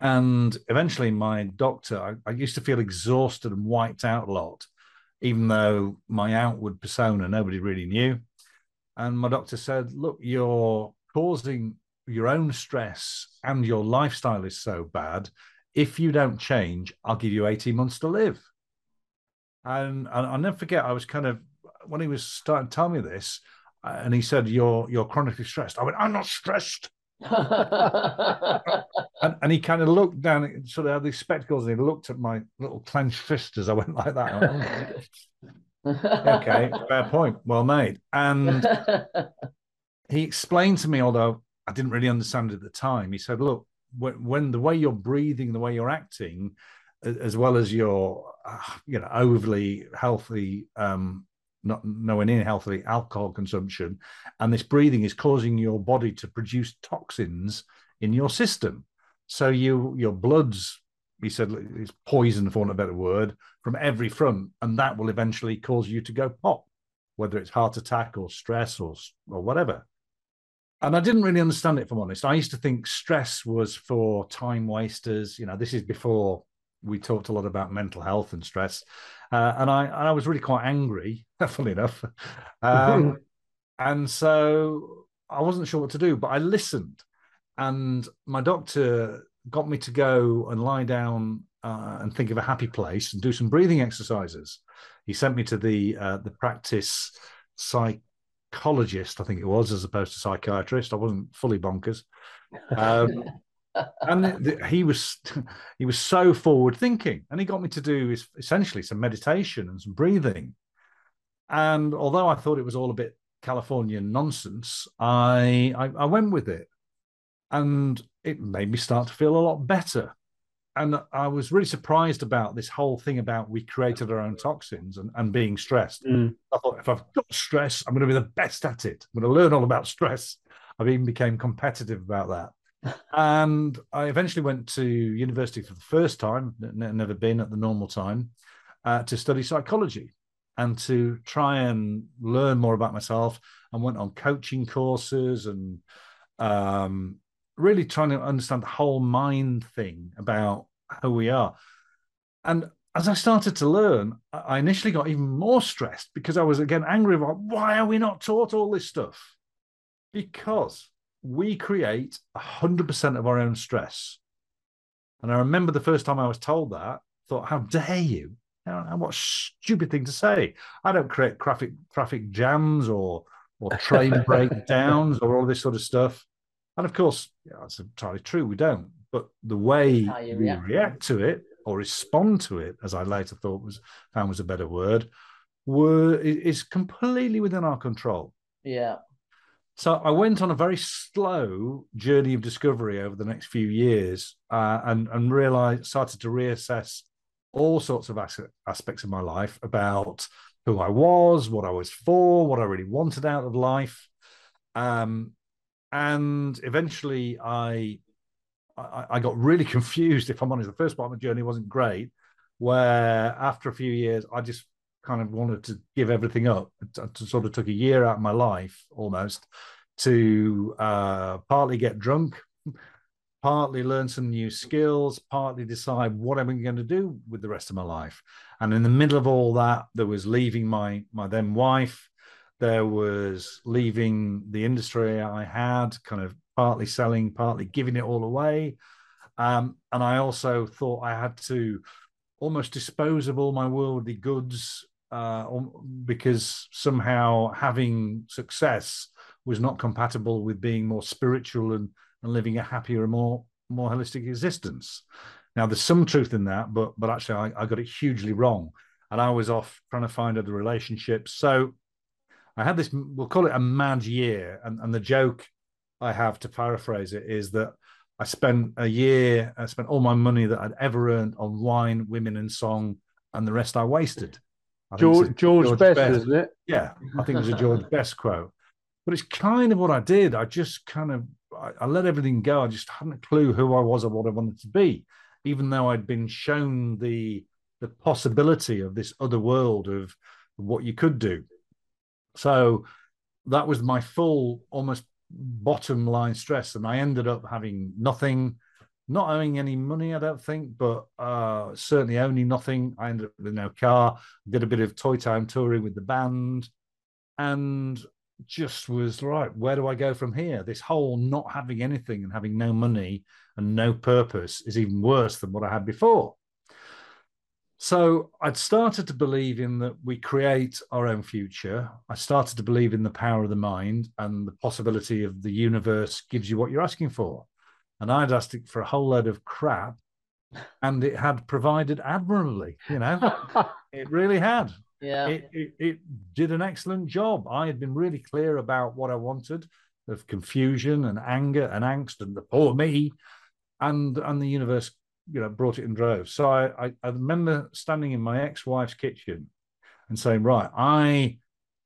And eventually, my doctor, I, I used to feel exhausted and wiped out a lot, even though my outward persona nobody really knew. And my doctor said, Look, you're causing your own stress and your lifestyle is so bad. If you don't change, I'll give you 18 months to live. And, and I'll never forget, I was kind of, when he was starting to tell me this, uh, and he said, You're you're chronically stressed. I went, I'm not stressed. And, and he kind of looked down, sort of had these spectacles, and he looked at my little clenched fist as I went like that. I went, "Oh, okay, fair point. Well made. And he explained to me, although I didn't really understand it at the time, he said, Look, when, when the way you're breathing, the way you're acting, as well as your, uh, you know, overly healthy, um, not nowhere near healthy alcohol consumption, and this breathing is causing your body to produce toxins in your system. So you your blood's, he said, is poison for want of a better word, from every front, and that will eventually cause you to go pop, whether it's heart attack or stress or or whatever. And I didn't really understand it, if I'm honest. I used to think stress was for time wasters. You know, this is before we talked a lot about mental health and stress. Uh, and I and I was really quite angry, funnily enough. Um, and so I wasn't sure what to do, but I listened. And my doctor got me to go and lie down uh, and think of a happy place and do some breathing exercises. He sent me to the uh, the practice psychologist, I think it was, as opposed to psychiatrist. I wasn't fully bonkers. Um, and the, the- he was he was so forward thinking and he got me to do is essentially some meditation and some breathing and although i thought it was all a bit californian nonsense i i, I went with it and it made me start to feel a lot better and i was really surprised about this whole thing about we created our own toxins and, and being stressed Mm. i thought if i've got stress i'm going to be the best at it i'm going to learn all about stress I've even became competitive about that and I eventually went to university for the first time, n- never been at the normal time, uh, to study psychology and to try and learn more about myself. And went on coaching courses and um, really trying to understand the whole mind thing about who we are. And as I started to learn, I initially got even more stressed because I was again angry about why are we not taught all this stuff? Because we create 100% of our own stress. And I remember the first time I was told that, thought, how dare you? What a stupid thing to say. I don't create traffic traffic jams or or train breakdowns or all this sort of stuff. And of course, yeah, that's entirely true. We don't. But the way you we react. react to it or respond to it, as I later thought was found was a better word, were is completely within our control. yeah. So I went on a very slow journey of discovery over the next few years, uh, and and realized started to reassess all sorts of as- aspects of my life about who I was, what I was for, what I really wanted out of life, um, and eventually I, I I got really confused. If I'm honest, the first part of my journey wasn't great. Where after a few years, I just kind of wanted to give everything up. It, it sort of took a year out of my life almost to uh, partly get drunk, partly learn some new skills, partly decide what am I'm going to do with the rest of my life. And in the middle of all that, there was leaving my my then wife. There was leaving the industry I had, kind of partly selling, partly giving it all away. Um, and I also thought I had to almost dispose of all my worldly goods uh, because somehow having success was not compatible with being more spiritual and, and living a happier and more more holistic existence. Now, there's some truth in that, but but actually, I, I got it hugely wrong, and I was off trying to find other relationships. So I had this, we'll call it a mad year, and and the joke I have to paraphrase it is that I spent a year, I spent all my money that I'd ever earned on wine, women, and song, and the rest I wasted. I George, George, George Best, Best, isn't it? Yeah, I think it was a George Best quote. But it's kind of what I did. I just kind of I, I let everything go. I just hadn't a clue who I was or what I wanted to be, even though I'd been shown the the possibility of this other world of what you could do. So that was my full, almost bottom line stress, and I ended up having nothing, not owning any money, I don't think, but uh, certainly owning nothing. I ended up with no car. Did a bit of toy time touring with the band, and just was right. Where do I go from here? This whole not having anything and having no money and no purpose is even worse than what I had before. So I'd started to believe in that we create our own future. I started to believe in the power of the mind and the possibility of the universe gives you what you're asking for. And I'd asked it for a whole load of crap, and it had provided admirably. You know, it really had. Yeah. It, it, it did an excellent job. I had been really clear about what I wanted of confusion and anger and angst and the poor me, and and the universe you know brought it in droves. So I, I, I remember standing in my ex-wife's kitchen and saying, right, I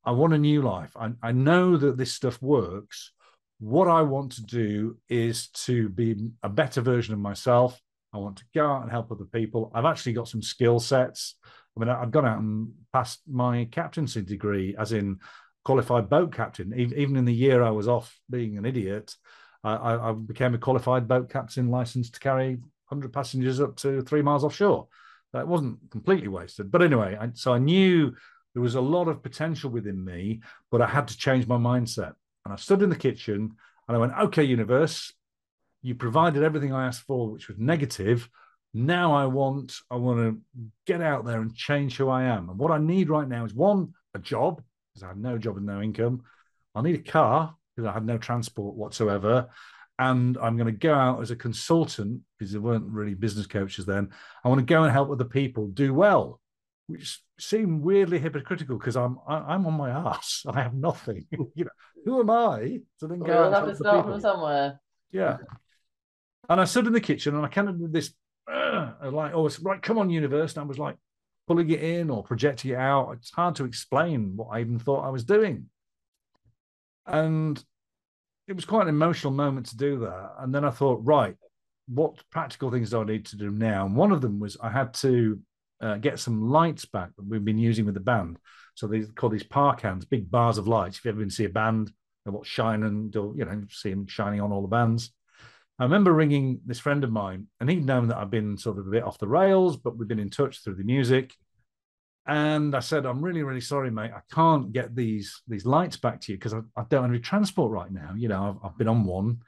I want a new life. I, I know that this stuff works. What I want to do is to be a better version of myself. I want to go out and help other people. I've actually got some skill sets. I mean, I've gone out and passed my captaincy degree, as in qualified boat captain. Even in the year I was off being an idiot, I, I became a qualified boat captain licensed to carry 100 passengers up to three miles offshore. That wasn't completely wasted. But anyway, I, so I knew there was a lot of potential within me, but I had to change my mindset. And I stood in the kitchen and I went, okay, universe, you provided everything I asked for, which was negative. Now I want, I want to get out there and change who I am. And what I need right now is one, a job, because I had no job and no income. I need a car because I had no transport whatsoever and I'm going to go out as a consultant because there weren't really business coaches then. I want to go and help other people do well, which seemed weirdly hypocritical because I'm I, am on my ass. I have nothing. you know, who am I to then go? We'll have to start from somewhere. Yeah. And I stood in the kitchen and I kind of did this uh, like, oh, it's right, come on, universe. And I was like pulling it in or projecting it out. It's hard to explain what I even thought I was doing. And it was quite an emotional moment to do that. And then I thought, right, what practical things do I need to do now? And one of them was I had to uh, get some lights back that we've been using with the band. So they call these PAR cans, big bars of lights. If you ever been to see a band, and what shine and you know see them shining on all the bands. I remember ringing this friend of mine, and he'd known that I've been sort of a bit off the rails, but we've been in touch through the music. And I said, I'm really, really sorry, mate. I can't get these these lights back to you because I, I, don't have any transport right now. You know, I've, I've been on one.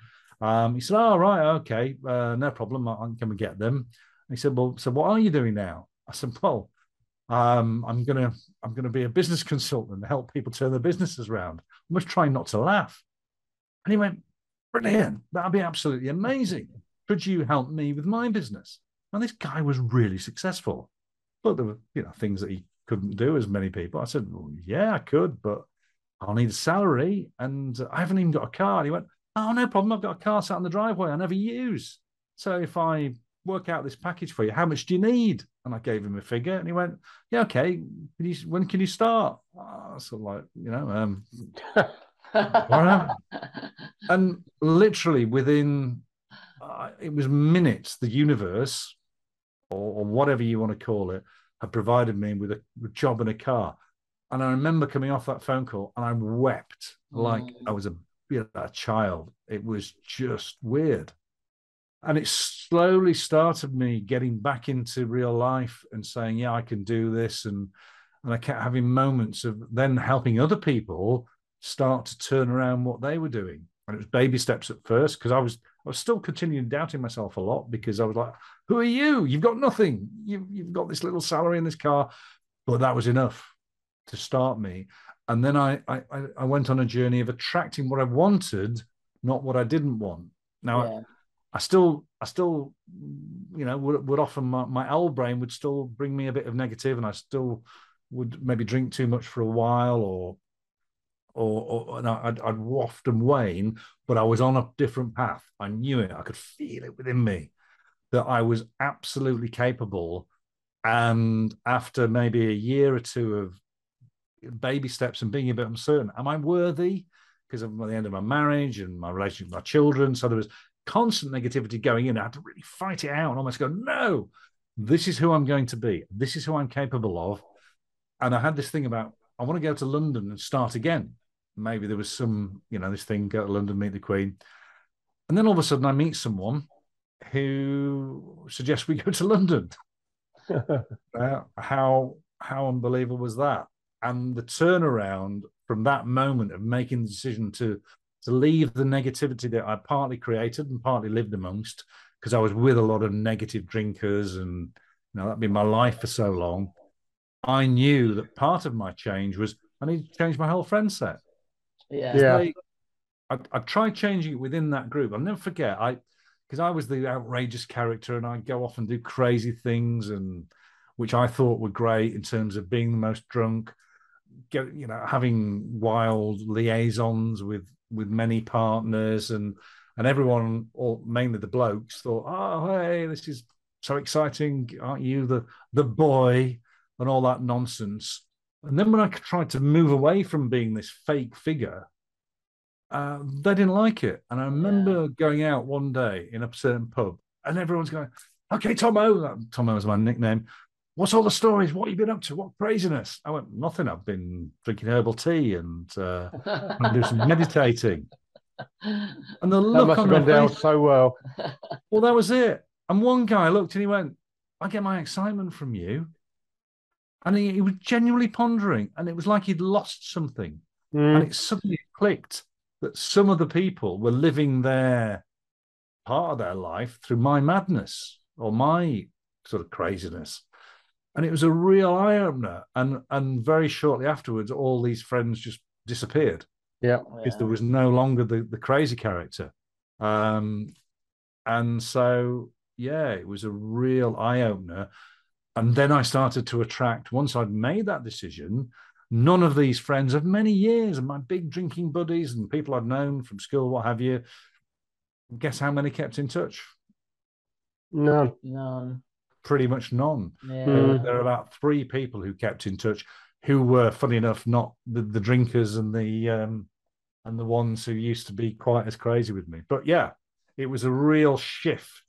Um, he said, Oh, right, okay, uh, no problem. I, I can come get them. And he said, Well, so what are you doing now? I said, Well, um, I'm gonna I'm gonna be a business consultant and help people turn their businesses around. I must try not to laugh. And he went, Brilliant, that'd be absolutely amazing. Could you help me with my business? And this guy was really successful. But there were, you know, things that he couldn't do as many people. I said, well, yeah, I could, but I'll need a salary and I haven't even got a car. And he went, oh, no problem. I've got a car sat in the driveway I never use. So if I work out this package for you, how much do you need? And I gave him a figure and he went, yeah, okay. Can you, when can you start? Oh, so like, you know, um, and literally within, uh, it was minutes, the universe or, or whatever you want to call it, had provided me with a, job and a car. And I remember coming off that phone call and I wept like Mm. I was a, you know, a child. It was just weird. And it slowly started me getting back into real life and saying, yeah, I can do this. And, and I kept having moments of then helping other people start to turn around what they were doing. And it was baby steps at first because I was I was still continuing doubting myself a lot because I was like, who are you? You've got nothing. You've, you've got this little salary in this car. But that was enough to start me. And then I, I, I- I went on a journey of attracting what I wanted, not what I didn't want. Now, Yeah. I still, I still, you know, would, would often my, my old brain would still bring me a bit of negative, and I still would maybe drink too much for a while, or, or, or and I'd, I'd waft and wane, but I was on a different path. I knew it. I could feel it within me that I was absolutely capable. And after maybe a year or two of baby steps and being a bit uncertain, am I worthy? Because of the end of my marriage and my relationship with my children. So there was constant negativity going in. I had to really fight it out and almost go, no, this is who I'm going to be. This is who I'm capable of. And I had this thing about, I want to go to London and start again. Maybe there was some, you know, this thing, go to London, meet the Queen. And then all of a sudden I meet someone who suggests we go to London. Uh, how how unbelievable was that? And the turnaround from that moment of making the decision to to leave the negativity that I partly created and partly lived amongst, because I was with a lot of negative drinkers and you know that'd been my life for so long. I knew that part of my change was I need to change my whole friend set. Yeah. Yeah. Like, I, I tried changing it within that group. I'll never forget. I because I was the outrageous character, and I'd go off and do crazy things, and which I thought were great in terms of being the most drunk, get you know having wild liaisons with with many partners, and and everyone, or mainly the blokes, thought, oh hey, this is so exciting, aren't you the the boy, and all that nonsense. And then when I tried to move away from being this fake figure, uh, they didn't like it. And I remember going out one day in a certain pub, and everyone's going, "Okay, Tomo, Tomo was my nickname. What's all the stories? What have you been up to? What craziness?" I went, "Nothing. I've been drinking herbal tea and uh, doing some meditating." And the That look must on have their down so well. well, that was it. And one guy looked and he went, I get my excitement from you. And he, he was genuinely pondering, and it was like he'd lost something. Mm. And it suddenly clicked that some of the people were living their part of their life through my madness or my sort of craziness. And it was a real eye opener. And and very shortly afterwards, all these friends just disappeared Yeah. because there was no longer the, the crazy character. Um, and so, yeah, it was a real eye opener. And then I started to attract, once I'd made that decision, none of these friends of many years and my big drinking buddies and people I'd known from school, what have you, guess how many kept in touch? No. None. Pretty much none. Yeah. There, were, Mm. there were about three people who kept in touch, who were, funny enough, not the, the drinkers and the um, and the ones who used to be quite as crazy with me. But yeah, it was a real shift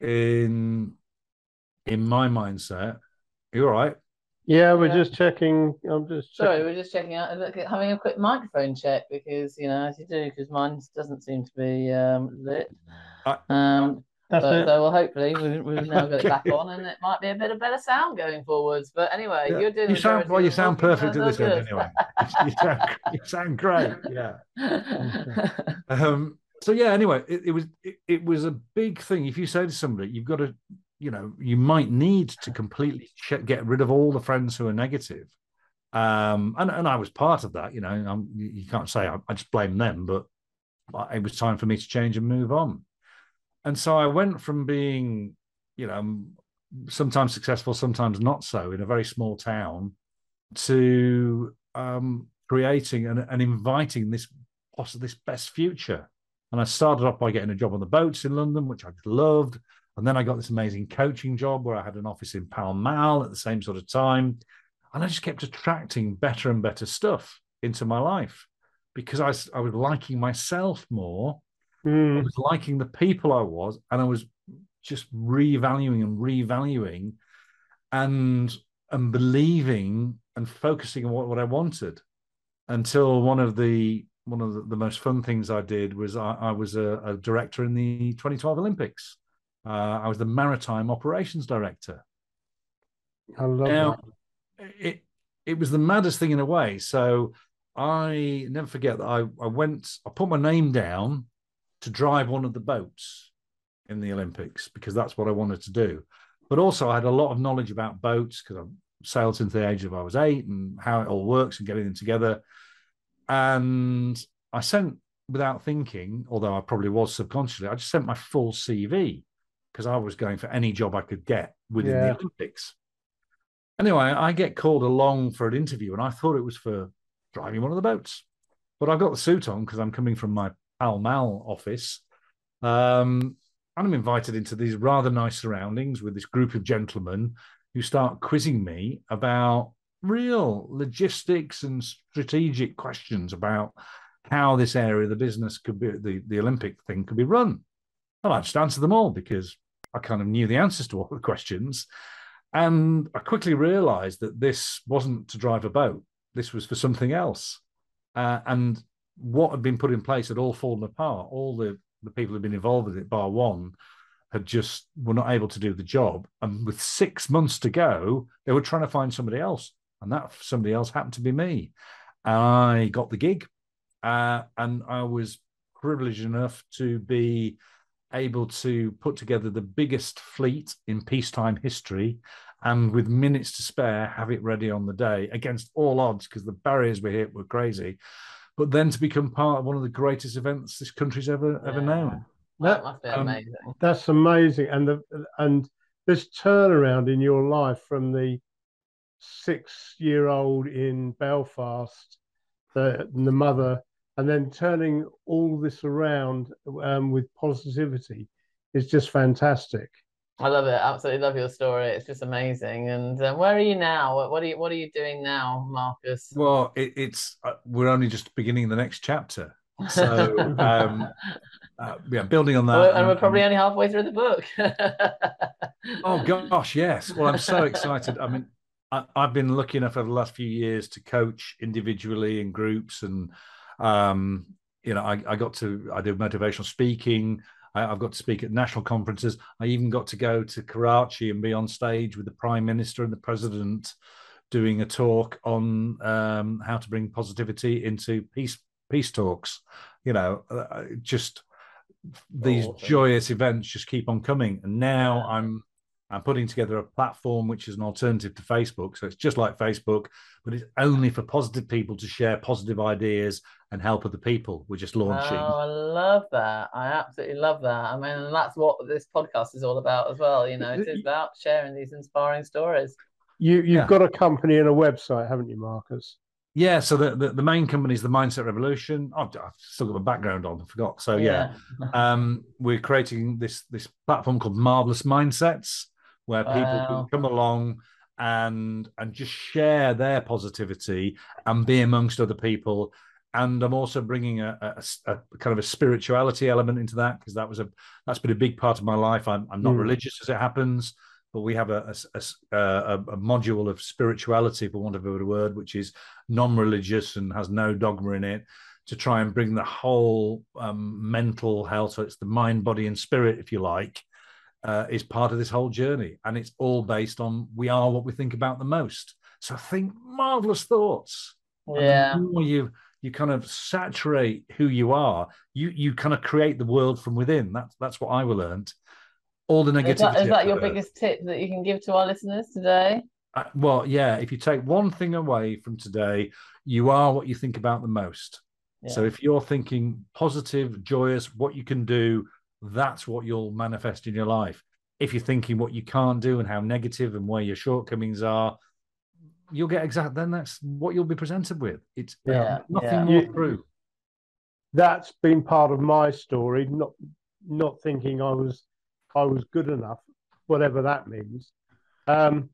in in my mindset. You're right. Yeah, we're Yeah. just checking. I'm just Sorry, we're just checking out, look, at having a quick microphone check because you know, as you do, because mine doesn't seem to be um, lit. Um, That's but, it. so well, hopefully we, we've now got it back on, and it might be a bit of better sound going forwards. But anyway, Yeah. you're doing. You sound well. You sound perfect so at this that's end, anyway. you, sound, you sound great. Yeah. Um, so yeah. Anyway, it, it was it, it was a big thing. If you say to somebody, you've got to, you know, you might need to completely ch- get rid of all the friends who are negative. Um, and and I was part of that. You know, I'm, you can't say I, I just blame them, but it was time for me to change and move on. And so I went from being, you know, sometimes successful, sometimes not so, in a very small town, to um, creating and, and inviting this this best future. And I started off by getting a job on the boats in London, which I loved. And then I got this amazing coaching job where I had an office in Pall Mall at the same sort of time. And I just kept attracting better and better stuff into my life because I was liking myself more. I Mm. was liking the people I was, and I was just revaluing and revaluing and and believing and focusing on what, what I wanted until one of the one of the, the most fun things I did was I, I was a, a, director in the 2012 Olympics. Uh, I was the maritime operations director. I love Now, that. it it was the maddest thing in a way. So I never forget that I, I went, I put my name down to drive one of the boats in the Olympics because that's what I wanted to do. But also, I had a lot of knowledge about boats because I've sailed since the age of I was eight and how it all works and getting them together. And I sent without thinking, although I probably was subconsciously, I just sent my full CV because I was going for any job I could get within Yeah. the Olympics. Anyway, I get called along for an interview, and I thought it was for driving one of the boats. But I've got the suit on because I'm coming from my Pall Mall office. Um, and I'm invited into these rather nice surroundings with this group of gentlemen who start quizzing me about real logistics and strategic questions about how this area of the business could be, the, the Olympic thing could be run. And I just answered them all because I kind of knew the answers to all the questions. And I quickly realized that this wasn't to drive a boat, this was for something else. Uh, and what had been put in place had all fallen apart. All the, the people who'd been involved with it, bar one, had just were not able to do the job. And with six months to go, they were trying to find somebody else. And that somebody else happened to be me. And I got the gig. Uh, and I was privileged enough to be able to put together the biggest fleet in peacetime history and with minutes to spare have it ready on the day against all odds because the barriers we hit were crazy but then to become part of one of the greatest events this country's ever ever known That That- must be um, amazing. That's amazing. And the and this turnaround in your life from the six year old in Belfast, the the mother, and then turning all this around um, with positivity is just fantastic. I love it. Absolutely love your story. It's just amazing. And um, where are you now? What, what are you What are you doing now, Marcus? well it, it's uh, we're only just beginning the next chapter so um uh, yeah building on that and we're, and we're and- probably only halfway through the book. Oh gosh, yes. Well, I'm so excited. I mean, I, I've been lucky enough over the last few years to coach individually in groups, and um, you know, I, I got to I do motivational speaking. I, I've got to speak at national conferences. I even got to go to Karachi and be on stage with the prime minister and the president, doing a talk on um, how to bring positivity into peace peace talks. You know, uh, just these Awesome. joyous events just keep on coming. And now. I'm I'm putting together a platform which is an alternative to Facebook. So it's just like Facebook, but it's only for positive people to share positive ideas and help other people. We're just launching. Oh, I love that. I absolutely love that. I mean, and that's what this podcast is all about as well. You know, it is about sharing these inspiring stories. You you've Yeah. got a company and a website, haven't you, Marcus? Yeah. So the, the, the main company is the Mindset Revolution. Oh, I've still got my background on. I forgot. So yeah, um, we're creating this this platform called Marvelous Mindsets, where people Wow. can come along and and just share their positivity and be amongst other people. And I'm also bringing a, a- a- kind of a spirituality element into that because that was a that's been a big part of my life. I'm, I'm not Mm. religious as it happens, but we have a, a, a, a, a module of spirituality, for want of a better word, which is non-religious and has no dogma in it to try and bring the whole um, mental health so it's the mind body and spirit if you like uh, is part of this whole journey and it's all based on we are what we think about the most so think marvelous thoughts Yeah. the more you you kind of saturate who you are you you kind of create the world from within that's that's what i learned all the Is negativity that, is that your biggest tip that you can give to our listeners today? Uh, well, yeah. If you take one thing away from today, you are what you think about the most. So if you're thinking positive, joyous, what you can do, that's what you'll manifest in your life. If you're thinking what you can't do and how negative and where your shortcomings are, you'll get exact. Then that's what you'll be presented with. It's Yeah, nothing yeah. more true. That's been part of my story. Not not thinking I was I was good enough, whatever that means. Um,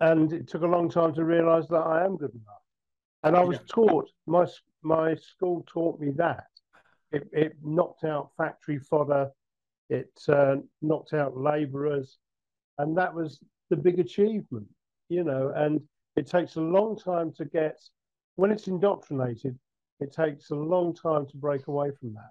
and it took a long time to realise that I am good enough. And I was Yeah. taught my my school taught me that. It, it knocked out factory fodder. It uh, knocked out labourers, and that was the big achievement, you know, and it takes a long time to get when it's indoctrinated, it takes a long time to break away from that.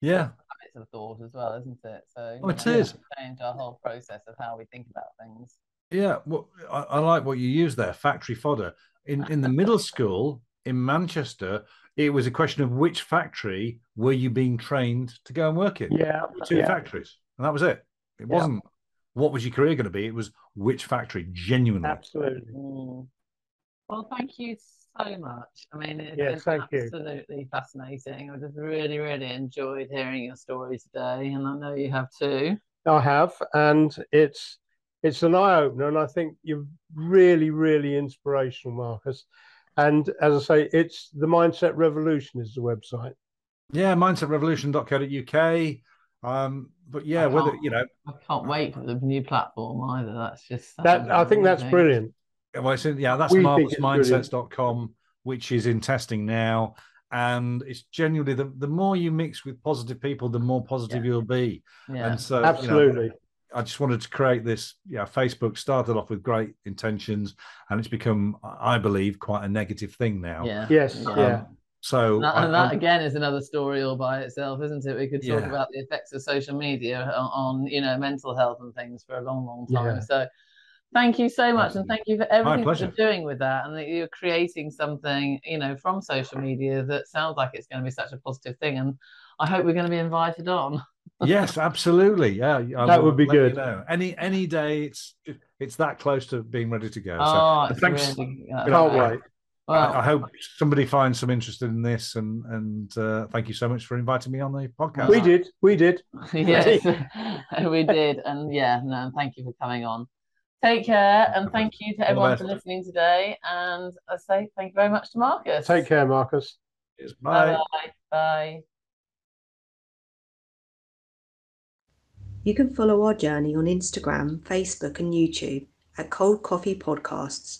Yeah, Habits of thought as well, isn't it? So Oh, it know, is. change our whole process of how we think about things. yeah. Well, I, I like what you use there, factory fodder. In in the middle school in Manchester, it was a question of which factory were you being trained to go and work in. Yeah, two yeah. factories, and that was it. It Yeah. wasn't what was your career going to be. It was which factory. Genuinely, absolutely. Mm. Well, thank you so much. I mean, it's Yeah, been thank you. absolutely fascinating. I just really, really enjoyed hearing your story today, and I know you have too. I have, and it's it's an eye opener, and I think you're really, really inspirational, Marcus. And as I say, it's the Mindset Revolution is the website. yeah. Mindsetrevolution.co.uk. Um, but yeah, I whether you know, I can't wait for the new platform either. That's just That I think that's amazing. brilliant. well, it's in, yeah, that's We marvelousmindsets.com, which is in testing now. And it's genuinely the, the more you mix with positive people, the more positive Yeah. you'll be. Yeah. And so, you know, Absolutely. I just wanted to create this. Yeah, Facebook started off with great intentions, and it's become, I believe, quite a negative thing now. yeah. Yes, Yeah. yeah. Um, so, And that, I- and that again is another story all by itself, isn't it? We could talk Yeah. about the effects of social media on, on, you know, mental health and things for a long, long time. Yeah. So thank you so much. And thank you for everything that you're doing with that and that you're creating something, you know, from social media that sounds like it's going to be such a positive thing. And I hope we're going to be invited on. Yes, absolutely. Yeah, I That will would be let you good. know. Any any day, it's it's that close to being ready to go. Oh, it's thanks. really, uh, Can't wait. Well, I, I hope somebody finds some interest in this, and and uh, thank you so much for inviting me on the podcast. We did. We did. yes, we did. And yeah, no, thank you for coming on. Take care and thank you to everyone for listening today. And I say thank you very much to Marcus. Take care, Marcus. Cheers. Bye. Bye. Bye. You can follow our journey on Instagram, Facebook, and YouTube at Cold Coffee Podcasts,